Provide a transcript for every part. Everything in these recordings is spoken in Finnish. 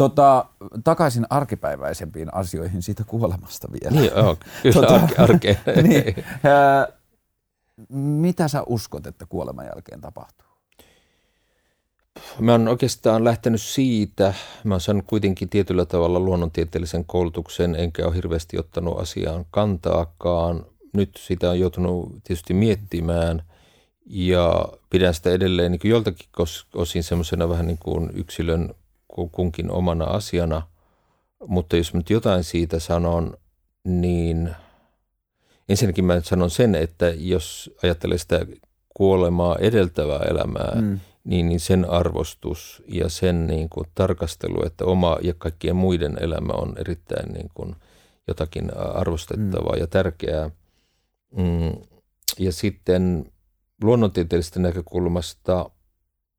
Tota, takaisin arkipäiväisempiin asioihin siitä kuolemasta vielä. Niin, joo, kyllä tota, arke, arke. niin, ää, mitä sä uskot, että kuoleman jälkeen tapahtuu? Mä oon oikeastaan lähtenyt siitä, mä oon saanut kuitenkin tietyllä tavalla luonnontieteellisen koulutuksen, enkä ole hirveästi ottanut asiaan kantaakaan. Nyt sitä on joutunut tietysti miettimään ja pidän sitä edelleen niin joltakin osin semmoisena vähän niin kuin yksilön kunkin omana asiana. Mutta jos nyt jotain siitä sanon, niin ensinnäkin mä sanon sen, että jos ajattelee sitä kuolemaa edeltävää elämää, mm niin, niin sen arvostus ja sen niin kuin tarkastelu, että oma ja kaikkien muiden elämä on erittäin niin kuin jotakin arvostettavaa mm. ja tärkeää. Mm, ja sitten luonnontieteellisestä näkökulmasta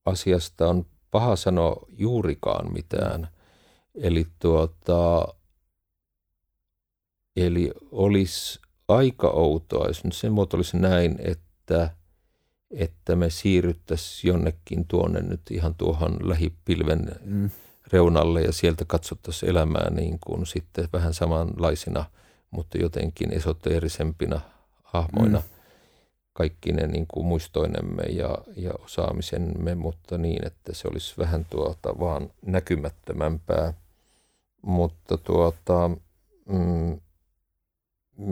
asiasta on paha sanoa juurikaan mitään. Eli, tuota, eli olisi aika outoa, jos nyt sen muotoilisi näin, että – että me siirryttäisiin jonnekin tuonne nyt ihan tuohon lähipilven mm. reunalle ja sieltä katsottaisiin elämää niin kuin sitten vähän samanlaisina, mutta jotenkin esoteerisempina hahmoina. Mm. Kaikki ne niin kuin muistoinemme ja, ja osaamisemme, mutta niin, että se olisi vähän tuota vaan näkymättömämpää. Mutta tuota, mm,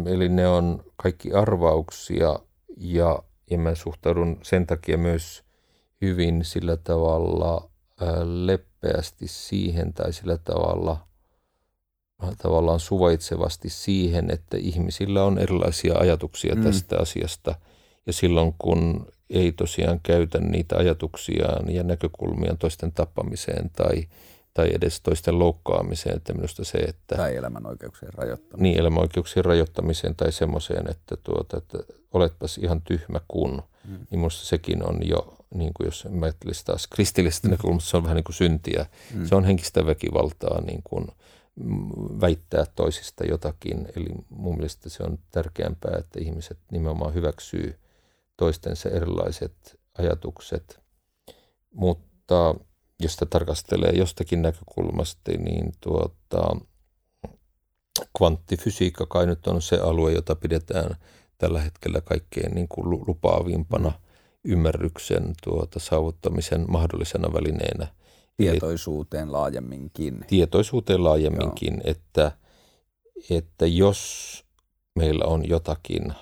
eli ne on kaikki arvauksia ja ja mä suhtaudun sen takia myös hyvin sillä tavalla leppeästi siihen tai sillä tavalla tavallaan suvaitsevasti siihen, että ihmisillä on erilaisia ajatuksia mm. tästä asiasta. Ja silloin kun ei tosiaan käytä niitä ajatuksiaan ja näkökulmiaan toisten tappamiseen tai tai edes toisten loukkaamiseen, että minusta se, että... Tai elämän oikeuksien rajoittamiseen. Niin, elämän oikeuksien rajoittamiseen tai semmoiseen, että, tuota, että oletpas ihan tyhmä kun, mm. niin minusta sekin on jo, niin kuin jos mä taas kristillisestä mm. näkökulmasta, se on vähän niin kuin syntiä. Mm. Se on henkistä väkivaltaa niin kuin väittää toisista jotakin, eli mun mielestä se on tärkeämpää, että ihmiset nimenomaan hyväksyy toistensa erilaiset ajatukset, mutta jos sitä tarkastelee jostakin näkökulmasta, niin tuota, kvanttifysiikka kai nyt on se alue, jota pidetään tällä hetkellä kaikkein niin kuin lupaavimpana ymmärryksen tuota, saavuttamisen mahdollisena välineenä. Tietoisuuteen Eli, laajemminkin. Tietoisuuteen laajemminkin, Joo. että, että jos meillä on jotakin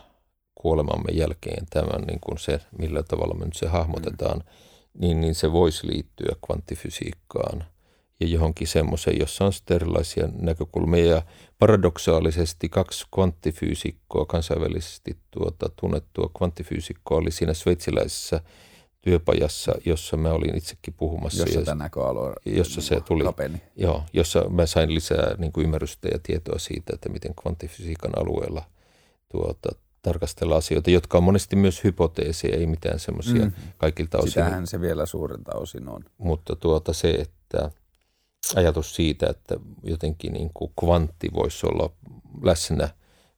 kuolemamme jälkeen tämän niin kuin se, millä tavalla me nyt se hahmotetaan, mm niin, niin se voisi liittyä kvanttifysiikkaan ja johonkin semmoiseen, jossa on sitten erilaisia näkökulmia. Ja paradoksaalisesti kaksi kvanttifyysikkoa, kansainvälisesti tuota, tunnettua kvanttifyysikkoa oli siinä sveitsiläisessä työpajassa, jossa mä olin itsekin puhumassa. Jossa tämä näköalue jossa se tuli, kapeni. Joo, jossa mä sain lisää niin kuin ymmärrystä ja tietoa siitä, että miten kvanttifysiikan alueella tuota, tarkastella asioita, jotka on monesti myös hypoteeseja, ei mitään semmoisia mm. kaikilta osin. Sitähän se vielä suurinta osin on. Mutta tuota se, että ajatus siitä, että jotenkin niin kuin kvantti voisi olla läsnä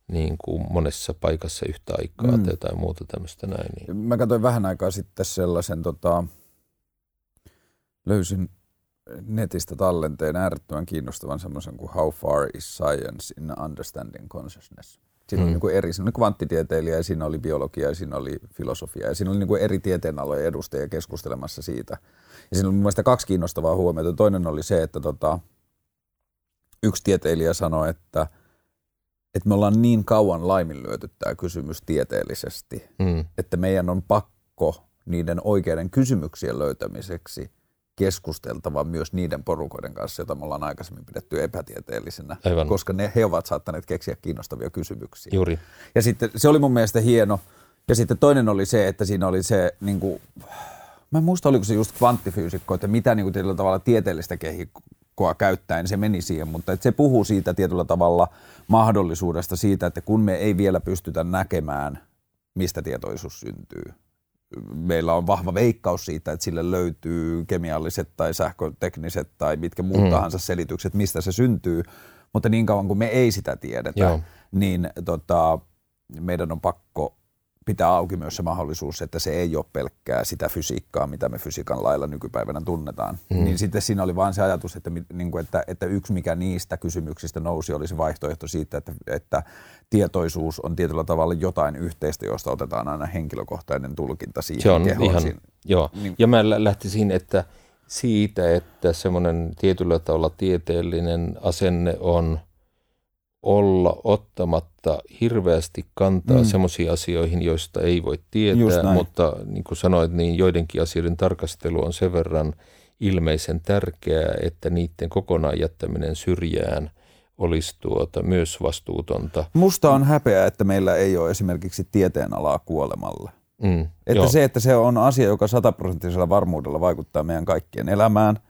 niin kuin monessa paikassa yhtä aikaa mm. tai jotain muuta tämmöistä näin. Niin. Mä katsoin vähän aikaa sitten sellaisen, tota, löysin netistä tallenteen äärettömän kiinnostavan semmoisen kuin How Far is Science in Understanding Consciousness? Siinä mm. oli niin eri, siinä oli kvanttitieteilijä ja siinä oli biologia ja siinä oli filosofia ja siinä oli niin eri tieteenalojen edustajia keskustelemassa siitä. Ja siinä oli mun mielestä kaksi kiinnostavaa huomiota. Toinen oli se, että tota, yksi tieteilijä sanoi, että, että me ollaan niin kauan laiminlyöty tämä kysymys tieteellisesti, mm. että meidän on pakko niiden oikeiden kysymyksien löytämiseksi – keskusteltava myös niiden porukoiden kanssa, joita me ollaan aikaisemmin pidetty epätieteellisenä, Aivan. koska ne, he ovat saattaneet keksiä kiinnostavia kysymyksiä. Juuri. Ja sitten se oli mun mielestä hieno. Ja sitten toinen oli se, että siinä oli se, niin kuin, mä en muista oliko se just kvanttifyysikko, että mitä niin kuin tietyllä tavalla tieteellistä kehikkoa käyttäen se meni siihen, mutta että se puhuu siitä tietyllä tavalla mahdollisuudesta siitä, että kun me ei vielä pystytä näkemään, mistä tietoisuus syntyy, meillä on vahva veikkaus siitä, että sille löytyy kemialliset tai sähkötekniset tai mitkä muut mm. tahansa selitykset, mistä se syntyy. Mutta niin kauan kuin me ei sitä tiedetä, Joo. niin tota, meidän on pakko pitää auki myös se mahdollisuus, että se ei ole pelkkää sitä fysiikkaa, mitä me fysiikan lailla nykypäivänä tunnetaan. Mm. Niin sitten siinä oli vain se ajatus, että, niin kuin, että, että yksi mikä niistä kysymyksistä nousi olisi vaihtoehto siitä, että, että tietoisuus on tietyllä tavalla jotain yhteistä, josta otetaan aina henkilökohtainen tulkinta siihen Se on kehoon. ihan, joo. Niin, ja mä lähtisin, että siitä, että semmoinen tietyllä tavalla tieteellinen asenne on – olla ottamatta hirveästi kantaa mm. semmoisiin asioihin, joista ei voi tietää, mutta niin kuin sanoit, niin joidenkin asioiden tarkastelu on sen verran ilmeisen tärkeää, että niiden kokonaan jättäminen syrjään olisi tuota myös vastuutonta. Musta on häpeä, että meillä ei ole esimerkiksi tieteenalaa kuolemalle. Mm, että joo. se, että se on asia, joka sataprosenttisella varmuudella vaikuttaa meidän kaikkien elämään –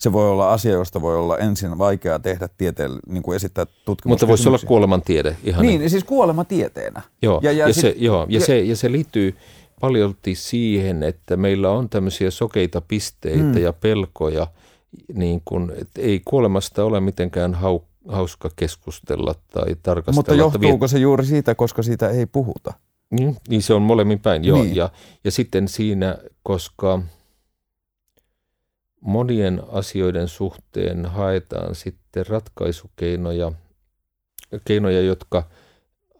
se voi olla asia, josta voi olla ensin vaikeaa tehdä tieteen, niin kuin esittää tutkimuskysymyksiä. Mutta voisi olla kuolemantiede. Ihan niin, niin, siis kuolematieteenä. Joo, ja, ja, ja, sit, se, joo, ja, ja, se, ja se liittyy paljolti siihen, että meillä on tämmöisiä sokeita pisteitä hmm. ja pelkoja, niin kuin, että ei kuolemasta ole mitenkään hau, hauska keskustella tai tarkastella. Mutta johtuuko se juuri siitä, koska siitä ei puhuta? Niin, niin se on molemmin päin, joo. Niin. Ja, ja sitten siinä, koska – monien asioiden suhteen haetaan sitten ratkaisukeinoja, keinoja, jotka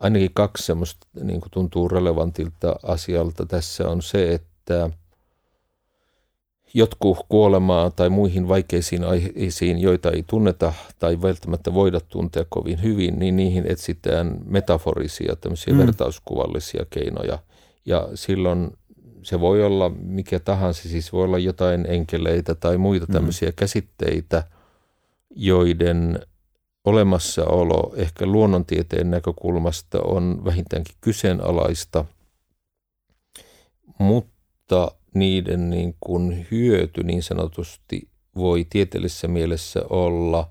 ainakin kaksi semmoista niin kuin tuntuu relevantilta asialta tässä on se, että jotkut kuolemaa tai muihin vaikeisiin aiheisiin, joita ei tunneta tai välttämättä voida tuntea kovin hyvin, niin niihin etsitään metaforisia, tämmöisiä mm. vertauskuvallisia keinoja. Ja silloin se voi olla mikä tahansa, siis voi olla jotain enkeleitä tai muita mm. tämmöisiä mm. käsitteitä, joiden olemassaolo ehkä luonnontieteen näkökulmasta on vähintäänkin kyseenalaista, mutta niiden niin kuin hyöty niin sanotusti voi tieteellisessä mielessä olla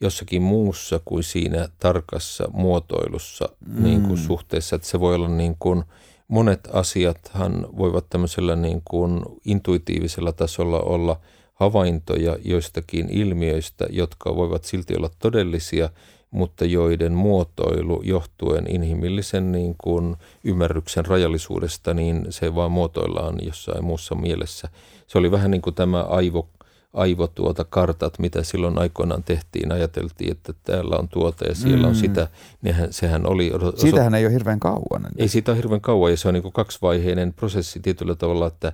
jossakin muussa kuin siinä tarkassa muotoilussa mm. niin kuin suhteessa, että se voi olla niin kuin – monet asiathan voivat tämmöisellä niin kuin intuitiivisella tasolla olla havaintoja joistakin ilmiöistä, jotka voivat silti olla todellisia, mutta joiden muotoilu johtuen inhimillisen niin kuin ymmärryksen rajallisuudesta, niin se vaan muotoillaan jossain muussa mielessä. Se oli vähän niin kuin tämä aivo, aivotuota kartat, mitä silloin aikoinaan tehtiin. Ajateltiin, että täällä on tuota ja siellä mm. on sitä. Nehän, sehän oli... Siitähän ei ole hirveän kauan. Ei siitä ole hirveän kauan ja se on niin kaksivaiheinen prosessi tietyllä tavalla, että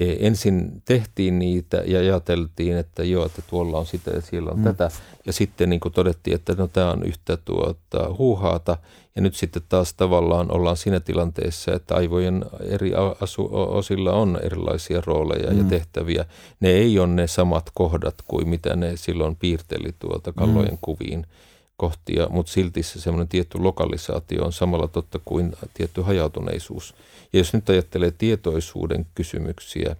ensin tehtiin niitä ja ajateltiin, että joo, että tuolla on sitä ja siellä on mm. tätä. Ja sitten niin kuin todettiin, että no tämä on yhtä tuota, huuhaata – ja nyt sitten taas tavallaan ollaan siinä tilanteessa, että aivojen eri asu- osilla on erilaisia rooleja mm. ja tehtäviä. Ne ei ole ne samat kohdat kuin mitä ne silloin piirteli tuolta kallojen mm. kuviin kohtia, mutta silti se semmoinen tietty lokalisaatio on samalla totta kuin tietty hajautuneisuus. Ja jos nyt ajattelee tietoisuuden kysymyksiä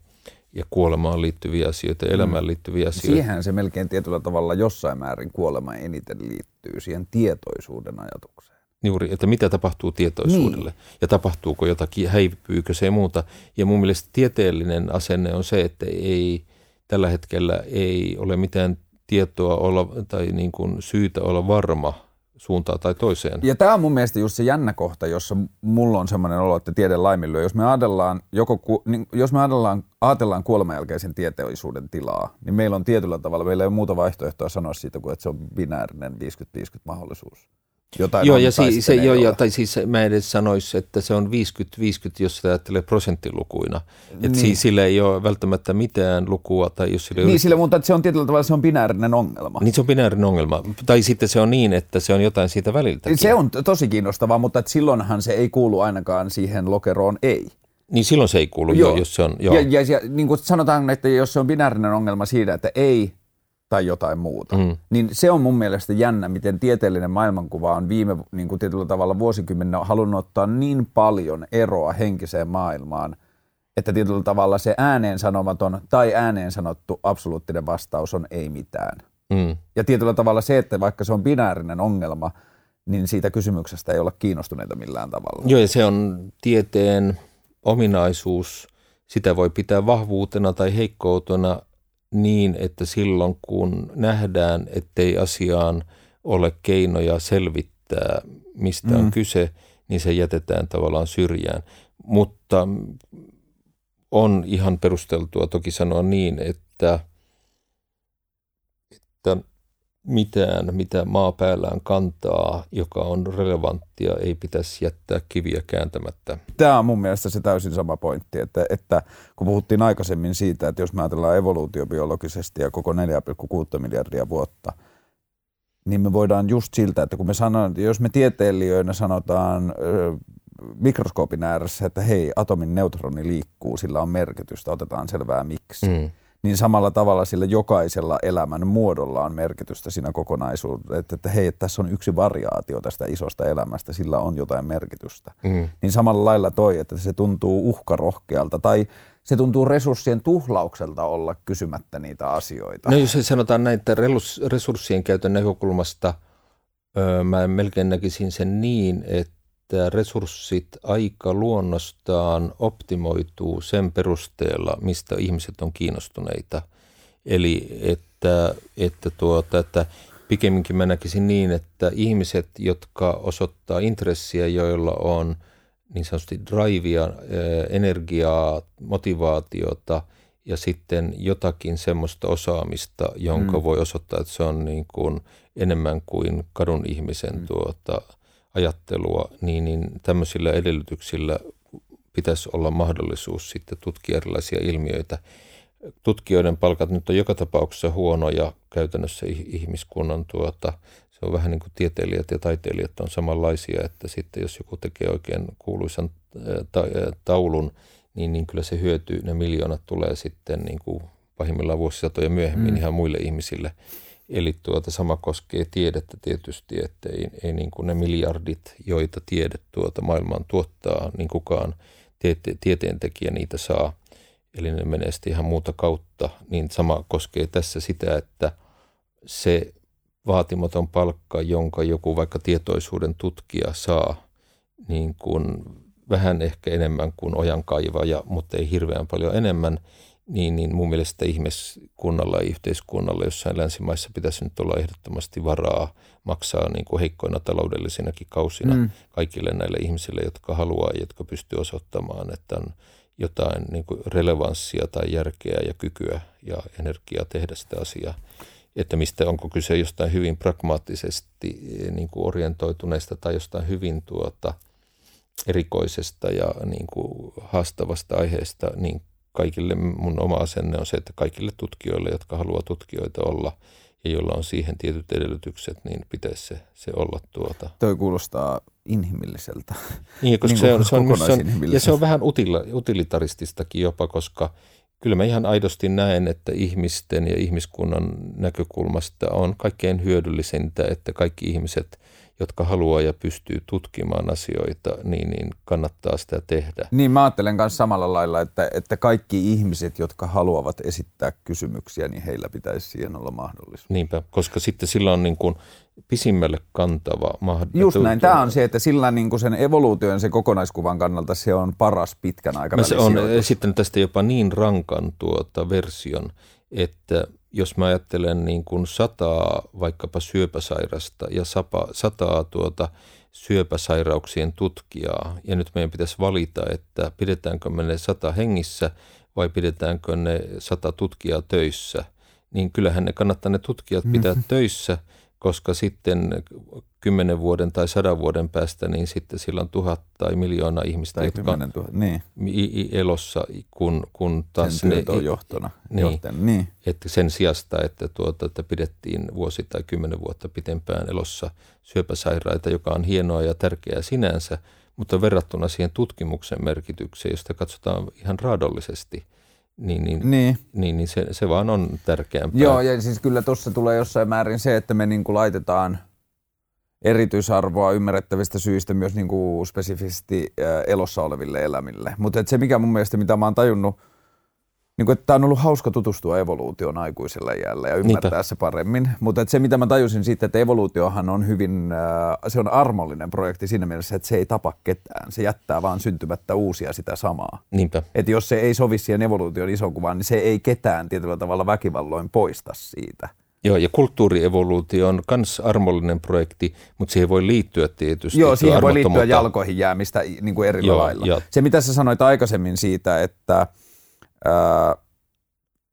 ja kuolemaan liittyviä asioita, mm. elämään liittyviä asioita. Siihen se melkein tietyllä tavalla jossain määrin kuolema eniten liittyy, siihen tietoisuuden ajatukseen. Juuri, että mitä tapahtuu tietoisuudelle niin. ja tapahtuuko jotakin, häipyykö se ja muuta. Ja mun mielestä tieteellinen asenne on se, että ei tällä hetkellä ei ole mitään tietoa olla tai niin kuin syytä olla varma suuntaan tai toiseen. Ja tämä on mun mielestä just se jännä kohta, jossa mulla on semmoinen olo, että tiede laiminlyö. Jos me ajatellaan, joko, niin jos me ajatellaan, ajatellaan kuoleman jälkeisen tietoisuuden tilaa, niin meillä on tietyllä tavalla, meillä ei ole muuta vaihtoehtoa sanoa siitä kuin, että se on binäärinen 50-50 mahdollisuus. Jotain joo, ja si, se, joo, ja, tai siis mä edes sanoisi, että se on 50-50, jos sitä ajattelee prosenttilukuina. Että niin. siis sillä ei ole välttämättä mitään lukua. Tai jos sillä niin, sillä, mutta se on tietyllä tavalla se on binäärinen ongelma. Niin se on binäärinen ongelma. Tai sitten se on niin, että se on jotain siitä väliltä. Se on tosi kiinnostavaa, mutta että silloinhan se ei kuulu ainakaan siihen lokeroon ei. Niin silloin se ei kuulu, joo. Jo, jos se on... Joo. Ja, ja, ja niin kuin sanotaan, että jos se on binäärinen ongelma siitä, että ei tai jotain muuta. Mm. Niin se on mun mielestä jännä, miten tieteellinen maailmankuva on viime niin kuin tietyllä tavalla vuosikymmenen halunnut ottaa niin paljon eroa henkiseen maailmaan, että tietyllä tavalla se ääneen sanomaton tai ääneen sanottu absoluuttinen vastaus on ei mitään. Mm. Ja tietyllä tavalla se, että vaikka se on binäärinen ongelma, niin siitä kysymyksestä ei olla kiinnostuneita millään tavalla. Joo, ja se on tieteen ominaisuus. Sitä voi pitää vahvuutena tai heikkoutena niin, että silloin kun nähdään, ettei asiaan ole keinoja selvittää, mistä mm. on kyse, niin se jätetään tavallaan syrjään. Mutta on ihan perusteltua toki sanoa niin, että, että mitään, mitä maapäällään kantaa, joka on relevanttia, ei pitäisi jättää kiviä kääntämättä. Tämä on mun mielestä se täysin sama pointti, että, että kun puhuttiin aikaisemmin siitä, että jos me ajatellaan evoluutiobiologisesti ja koko 4,6 miljardia vuotta, niin me voidaan just siltä, että kun me sanon, jos me tieteilijöinä sanotaan mikroskoopin ääressä, että hei, atomin neutroni liikkuu, sillä on merkitystä, otetaan selvää miksi. Mm niin samalla tavalla sillä jokaisella elämän muodolla on merkitystä siinä kokonaisuudessa, että, että hei, tässä on yksi variaatio tästä isosta elämästä, sillä on jotain merkitystä. Mm. Niin samalla lailla toi, että se tuntuu uhkarohkealta tai se tuntuu resurssien tuhlaukselta olla kysymättä niitä asioita. No jos sanotaan näin, että resurssien käytön näkökulmasta öö, mä melkein näkisin sen niin, että että resurssit aika luonnostaan optimoituu sen perusteella, mistä ihmiset on kiinnostuneita. Eli että, että, tuota, että pikemminkin mä näkisin niin, että ihmiset, jotka osoittaa intressiä, joilla on niin sanotusti drivea, energiaa, motivaatiota ja sitten jotakin semmoista osaamista, jonka mm. voi osoittaa, että se on niin kuin enemmän kuin kadun ihmisen mm. tuota, ajattelua, niin, niin tämmöisillä edellytyksillä pitäisi olla mahdollisuus sitten tutkia erilaisia ilmiöitä. Tutkijoiden palkat nyt on joka tapauksessa huonoja käytännössä ihmiskunnan tuota, se on vähän niin kuin tieteilijät ja taiteilijat on samanlaisia, että sitten jos joku tekee oikein kuuluisan taulun, niin, niin kyllä se hyötyy, ne miljoonat tulee sitten niin kuin pahimmillaan vuosisatoja myöhemmin mm. ihan muille ihmisille. Eli tuota, sama koskee tiedettä tietysti, että ei, ei niin kuin ne miljardit, joita tiede tuota maailmaan tuottaa, niin kukaan tiete, tieteentekijä niitä saa. Eli ne menee sitten ihan muuta kautta. Niin sama koskee tässä sitä, että se vaatimaton palkka, jonka joku vaikka tietoisuuden tutkija saa, niin kuin vähän ehkä enemmän kuin ojankaivaja, mutta ei hirveän paljon enemmän – niin, niin mun mielestä ihmiskunnalla ja yhteiskunnalla jossain länsimaissa pitäisi nyt olla ehdottomasti varaa maksaa niin kuin heikkoina taloudellisinakin kausina mm. kaikille näille ihmisille, jotka haluaa ja jotka pystyy osoittamaan, että on jotain niin kuin relevanssia tai järkeä ja kykyä ja energiaa tehdä sitä asiaa. Että mistä onko kyse jostain hyvin pragmaattisesti niin kuin orientoituneesta tai jostain hyvin tuota, erikoisesta ja niin kuin haastavasta aiheesta, niin kaikille mun oma asenne on se, että kaikille tutkijoille, jotka haluaa tutkijoita olla ja joilla on siihen tietyt edellytykset, niin pitäisi se, se olla tuota. Toi kuulostaa inhimilliseltä. Niin, koska niin se, on, se, on, se on, ja se on vähän utila, utilitarististakin jopa, koska kyllä mä ihan aidosti näen, että ihmisten ja ihmiskunnan näkökulmasta on kaikkein hyödyllisintä, että kaikki ihmiset – jotka haluaa ja pystyy tutkimaan asioita, niin, niin kannattaa sitä tehdä. Niin mä ajattelen myös samalla lailla, että, että kaikki ihmiset, jotka haluavat esittää kysymyksiä, niin heillä pitäisi siihen olla mahdollisuus. Niinpä, koska sitten sillä on niin kuin pisimmälle kantava mahdollisuus. Just näin. Tämä on se, että sillä niin kuin sen evoluution sen kokonaiskuvan kannalta se on paras pitkän aikavälin Se on sitten tästä jopa niin rankan tuota version, että jos mä ajattelen niin kuin sataa vaikkapa syöpäsairasta ja sapa, sataa tuota syöpäsairauksien tutkijaa, ja nyt meidän pitäisi valita, että pidetäänkö me ne sata hengissä vai pidetäänkö ne sata tutkijaa töissä, niin kyllähän ne kannattaa ne tutkijat pitää mm-hmm. töissä – koska sitten kymmenen vuoden tai sadan vuoden päästä, niin sitten sillä on tuhat tai miljoona ihmistä, tai jotka on niin. elossa, kun, kun taas sen ne... on johtona. Niin, niin. Että sen sijasta, että, tuota, että pidettiin vuosi tai kymmenen vuotta pitempään elossa syöpäsairaita, joka on hienoa ja tärkeää sinänsä, mutta verrattuna siihen tutkimuksen merkitykseen, josta katsotaan ihan raadollisesti – niin, niin, niin. niin, niin se, se vaan on tärkeämpää. Joo, ja siis kyllä tuossa tulee jossain määrin se, että me niin kuin laitetaan erityisarvoa ymmärrettävistä syistä myös niin kuin spesifisesti elossa oleville elämille. Mutta se, mikä mun mielestä, mitä mä oon tajunnut – niin kuin, että tämä on ollut hauska tutustua evoluutioon aikuisella iällä ja ymmärtää Niinpä. se paremmin. Mutta se, mitä mä tajusin siitä, että evoluutiohan on hyvin, äh, se on armollinen projekti siinä mielessä, että se ei tapa ketään. Se jättää vaan syntymättä uusia sitä samaa. Niinpä. Että jos se ei sovi siihen evoluution isokuvaan, niin se ei ketään tietyllä tavalla väkivalloin poista siitä. Joo, ja kulttuurievoluutio on myös armollinen projekti, mutta siihen voi liittyä tietysti. Joo, siihen voi liittyä jalkoihin jäämistä niin kuin eri Joo, lailla. Ja... Se, mitä sä sanoit aikaisemmin siitä, että ää,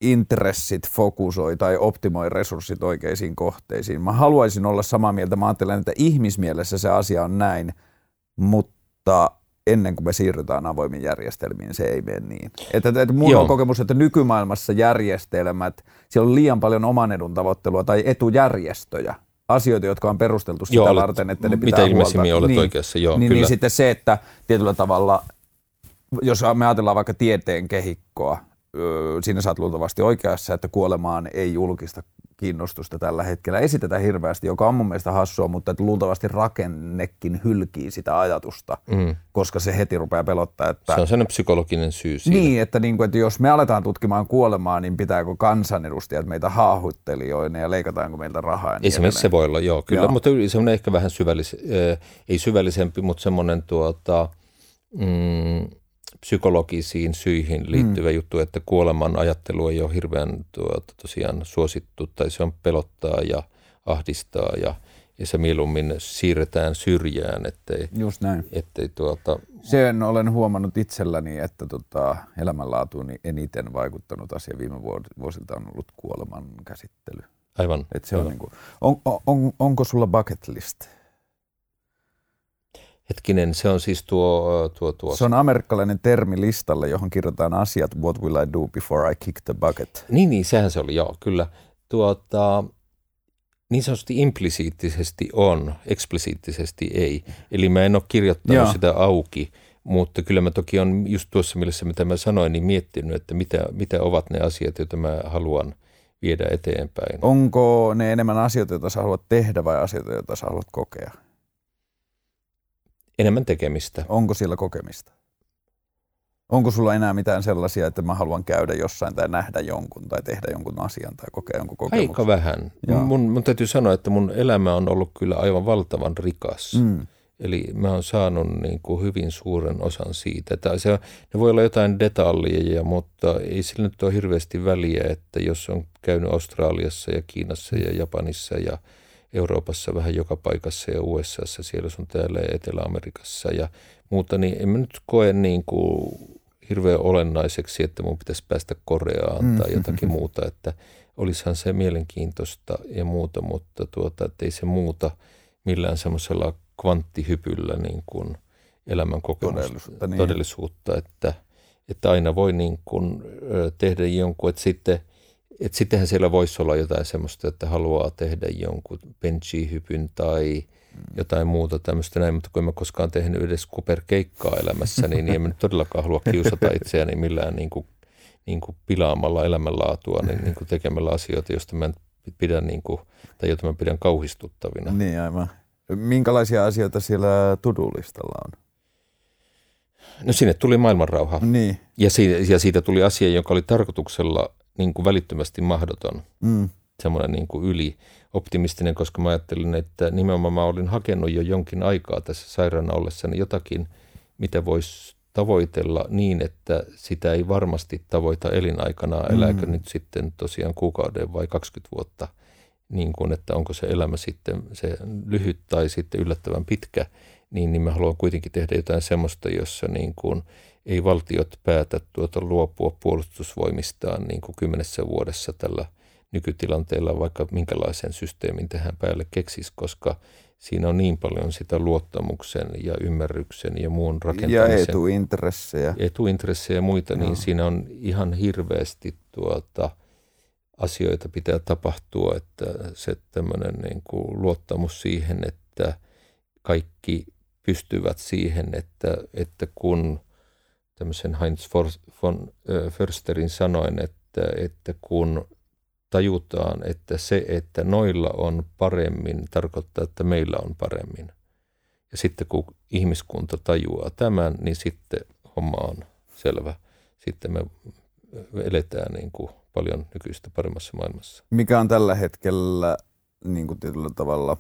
intressit fokusoi tai optimoi resurssit oikeisiin kohteisiin. Mä haluaisin olla samaa mieltä. Mä ajattelen, että ihmismielessä se asia on näin, mutta ennen kuin me siirrytään avoimiin järjestelmiin, se ei mene niin. Että, että mun Joo. on kokemus, että nykymaailmassa järjestelmät, siellä on liian paljon oman edun tavoittelua tai etujärjestöjä, asioita, jotka on perusteltu sitä Joo, varten, että ne pitää Mitä ilmeisimmin olet niin, oikeassa, Joo, niin, niin sitten se, että tietyllä tavalla, jos me ajatellaan vaikka tieteen kehikkoa, siinä saat luultavasti oikeassa, että kuolemaan ei julkista kiinnostusta tällä hetkellä esitetä hirveästi, joka on mun mielestä hassua, mutta että luultavasti rakennekin hylkii sitä ajatusta, mm. koska se heti rupeaa pelottaa. Että, se on sellainen psykologinen syy siinä. Niin, että, niin kuin, että jos me aletaan tutkimaan kuolemaa, niin pitääkö kansanedustajat meitä haahuttelijoina ja leikataanko meiltä rahaa? Niin Esimerkiksi se voi olla, joo, kyllä, joo. mutta se on ehkä vähän syvällis, äh, ei syvällisempi, mutta semmoinen tuota, mm, psykologisiin syihin liittyvä mm. juttu, että kuoleman ajattelu ei ole hirveän tuota, tosiaan suosittu tai se on pelottaa ja ahdistaa ja, ja se mieluummin siirretään syrjään, ettei, Just näin. ettei tuota... Sen olen huomannut itselläni, että tota, elämänlaatuun eniten vaikuttanut asia viime vuosilta on ollut kuoleman käsittely. Aivan. Et se on, niin kuin, on, on, onko sulla bucket list? Hetkinen, se on siis tuo, tuo, tuo... Se on amerikkalainen termi listalle, johon kirjoitetaan asiat What will I do before I kick the bucket? Niin, niin sehän se oli, joo, kyllä. Tuota, niin sanotusti implisiittisesti on, eksplisiittisesti ei. Eli mä en ole kirjoittanut joo. sitä auki, mutta kyllä mä toki on just tuossa mielessä, mitä mä sanoin, niin miettinyt, että mitä, mitä ovat ne asiat, joita mä haluan viedä eteenpäin. Onko ne enemmän asioita, joita sä haluat tehdä vai asioita, joita sä haluat kokea? Enemmän tekemistä. Onko siellä kokemista? Onko sulla enää mitään sellaisia, että mä haluan käydä jossain tai nähdä jonkun tai tehdä jonkun asian tai kokea jonkun kokemuksen? Aika vähän. Mun, mun täytyy sanoa, että mun elämä on ollut kyllä aivan valtavan rikas. Mm. Eli mä oon saanut niin kuin hyvin suuren osan siitä. Tai se, ne voi olla jotain detaljeja, mutta ei sillä nyt ole hirveästi väliä, että jos on käynyt Australiassa ja Kiinassa ja Japanissa ja – Euroopassa vähän joka paikassa ja USAssa, siellä sun täällä Etelä-Amerikassa ja muuta, niin en mä nyt koe niin kuin hirveän olennaiseksi, että mun pitäisi päästä Koreaan tai mm. jotakin muuta, että olisihan se mielenkiintoista ja muuta, mutta tuota, että ei se muuta millään semmoisella kvanttihypyllä niin kuin elämän kokemusta, todellisuutta, niin. todellisuutta että, että aina voi niin kuin tehdä jonkun, että sitten et sittenhän siellä voisi olla jotain semmoista, että haluaa tehdä jonkun benchihypyn tai jotain muuta tämmöistä näin, mutta kun en mä koskaan tehnyt edes kuperkeikkaa elämässä, niin, niin en mä nyt todellakaan halua kiusata itseäni millään niin kuin, niin kuin pilaamalla elämänlaatua, niin, niin kuin tekemällä asioita, joista mä en pidä niin kuin, tai joita mä pidän kauhistuttavina. Niin aivan. Minkälaisia asioita siellä tudulistalla on? No sinne tuli maailmanrauha. Niin. Ja, siitä, ja siitä tuli asia, joka oli tarkoituksella niin kuin välittömästi mahdoton. Mm. Semmoinen niin kuin yli optimistinen, koska mä ajattelin, että nimenomaan mä olin hakenut jo jonkin aikaa tässä sairaana ollessani jotakin, mitä voisi tavoitella niin, että sitä ei varmasti tavoita elinaikana, elääkö mm. nyt sitten tosiaan kuukauden vai 20 vuotta, niin kuin, että onko se elämä sitten se lyhyt tai sitten yllättävän pitkä, niin, niin mä haluan kuitenkin tehdä jotain semmoista, jossa niin kuin ei valtiot päätä tuota luopua puolustusvoimistaan niin kuin kymmenessä vuodessa tällä nykytilanteella, vaikka minkälaisen systeemin tähän päälle keksis, koska siinä on niin paljon sitä luottamuksen ja ymmärryksen ja muun rakentamisen. Ja etuintressejä. Etuintressejä ja muita, no. niin siinä on ihan hirveästi tuota, asioita pitää tapahtua, että se tämmöinen niin kuin luottamus siihen, että kaikki pystyvät siihen, että, että kun tämmöisen Heinz von Försterin sanoen, että, että kun tajutaan, että se, että noilla on paremmin, tarkoittaa, että meillä on paremmin. Ja sitten kun ihmiskunta tajuaa tämän, niin sitten homma on selvä. Sitten me eletään niin kuin paljon nykyistä paremmassa maailmassa. Mikä on tällä hetkellä niin kuin tietyllä tavalla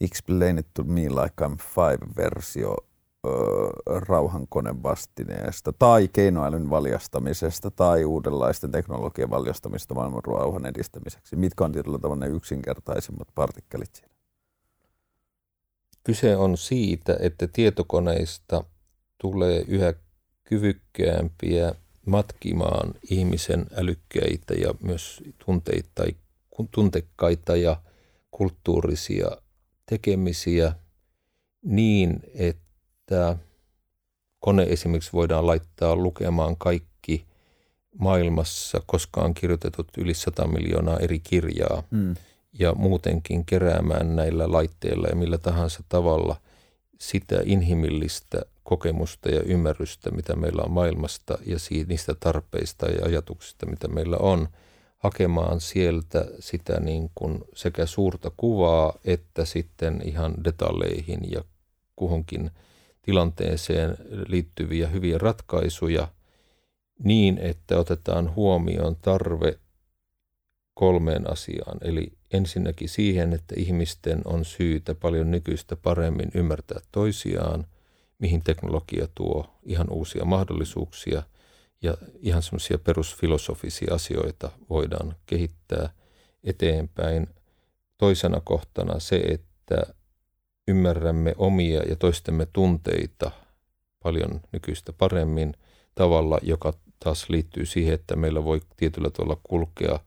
Explain it to me like I'm five versio rauhankoneen vastineesta tai keinoälyn valjastamisesta tai uudenlaisten teknologian valjastamisesta maailman rauhan edistämiseksi? Mitkä on tietyllä tavalla ne yksinkertaisimmat partikkelit siinä? Kyse on siitä, että tietokoneista tulee yhä kyvykkäämpiä matkimaan ihmisen älykkäitä ja myös tunteita, tuntekkaita ja kulttuurisia tekemisiä niin, että kone esimerkiksi voidaan laittaa lukemaan kaikki maailmassa koskaan kirjoitetut yli 100 miljoonaa eri kirjaa mm. ja muutenkin keräämään näillä laitteilla ja millä tahansa tavalla sitä inhimillistä kokemusta ja ymmärrystä, mitä meillä on maailmasta ja niistä tarpeista ja ajatuksista, mitä meillä on, hakemaan sieltä sitä niin kuin sekä suurta kuvaa että sitten ihan detalleihin ja kuhunkin tilanteeseen liittyviä hyviä ratkaisuja niin, että otetaan huomioon tarve kolmeen asiaan. Eli ensinnäkin siihen, että ihmisten on syytä paljon nykyistä paremmin ymmärtää toisiaan – mihin teknologia tuo ihan uusia mahdollisuuksia ja ihan semmoisia perusfilosofisia asioita voidaan kehittää eteenpäin. Toisena kohtana se, että ymmärrämme omia ja toistemme tunteita paljon nykyistä paremmin tavalla, joka taas liittyy siihen, että meillä voi tietyllä tavalla kulkea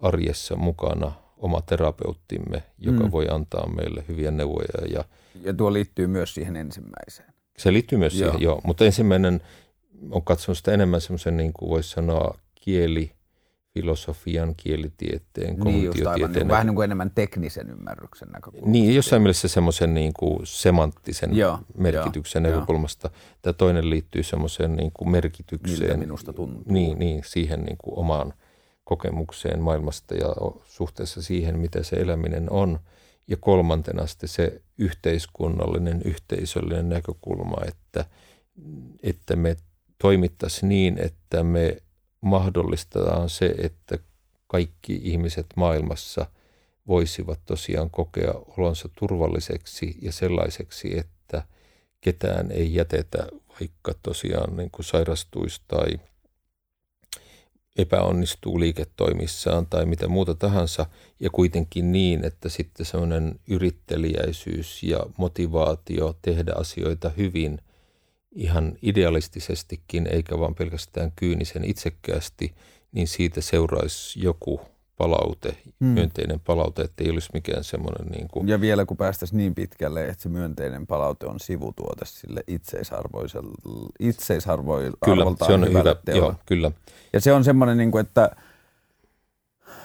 arjessa mukana oma terapeuttimme, joka mm. voi antaa meille hyviä neuvoja. Ja, ja tuo liittyy myös siihen ensimmäiseen. Se liittyy myös joo. siihen, joo. Mutta ensimmäinen on katsonut sitä enemmän semmoisen, niin kuin voisi sanoa, kieli, filosofian, kielitieteen, niin just aivan, niin, vähän niin kuin enemmän teknisen ymmärryksen näkökulmasta. Niin, jossain mielessä semmoisen niin kuin semanttisen joo, merkityksen joo, näkökulmasta. Tämä toinen liittyy semmoiseen niin kuin merkitykseen. Miltä minusta tuntuu. Niin, niin siihen niin kuin omaan kokemukseen maailmasta ja suhteessa siihen, mitä se eläminen on – ja kolmantena sitten se yhteiskunnallinen, yhteisöllinen näkökulma, että, että me toimittaisiin niin, että me mahdollistetaan se, että kaikki ihmiset maailmassa voisivat tosiaan kokea olonsa turvalliseksi ja sellaiseksi, että ketään ei jätetä, vaikka tosiaan niin kuin sairastuisi tai – epäonnistuu liiketoimissaan tai mitä muuta tahansa, ja kuitenkin niin, että sitten semmoinen yrittelijäisyys ja motivaatio tehdä asioita hyvin ihan idealistisestikin, eikä vaan pelkästään kyynisen itsekkäästi, niin siitä seuraisi joku palaute, hmm. myönteinen palaute, että ei olisi mikään semmoinen niin kuin... Ja vielä kun päästäisiin niin pitkälle, että se myönteinen palaute on sivutuote sille itseisarvoiselle, itseisarvoilta Kyllä, se on hyvä, joo, kyllä. Ja se on semmoinen, niin kuin, että,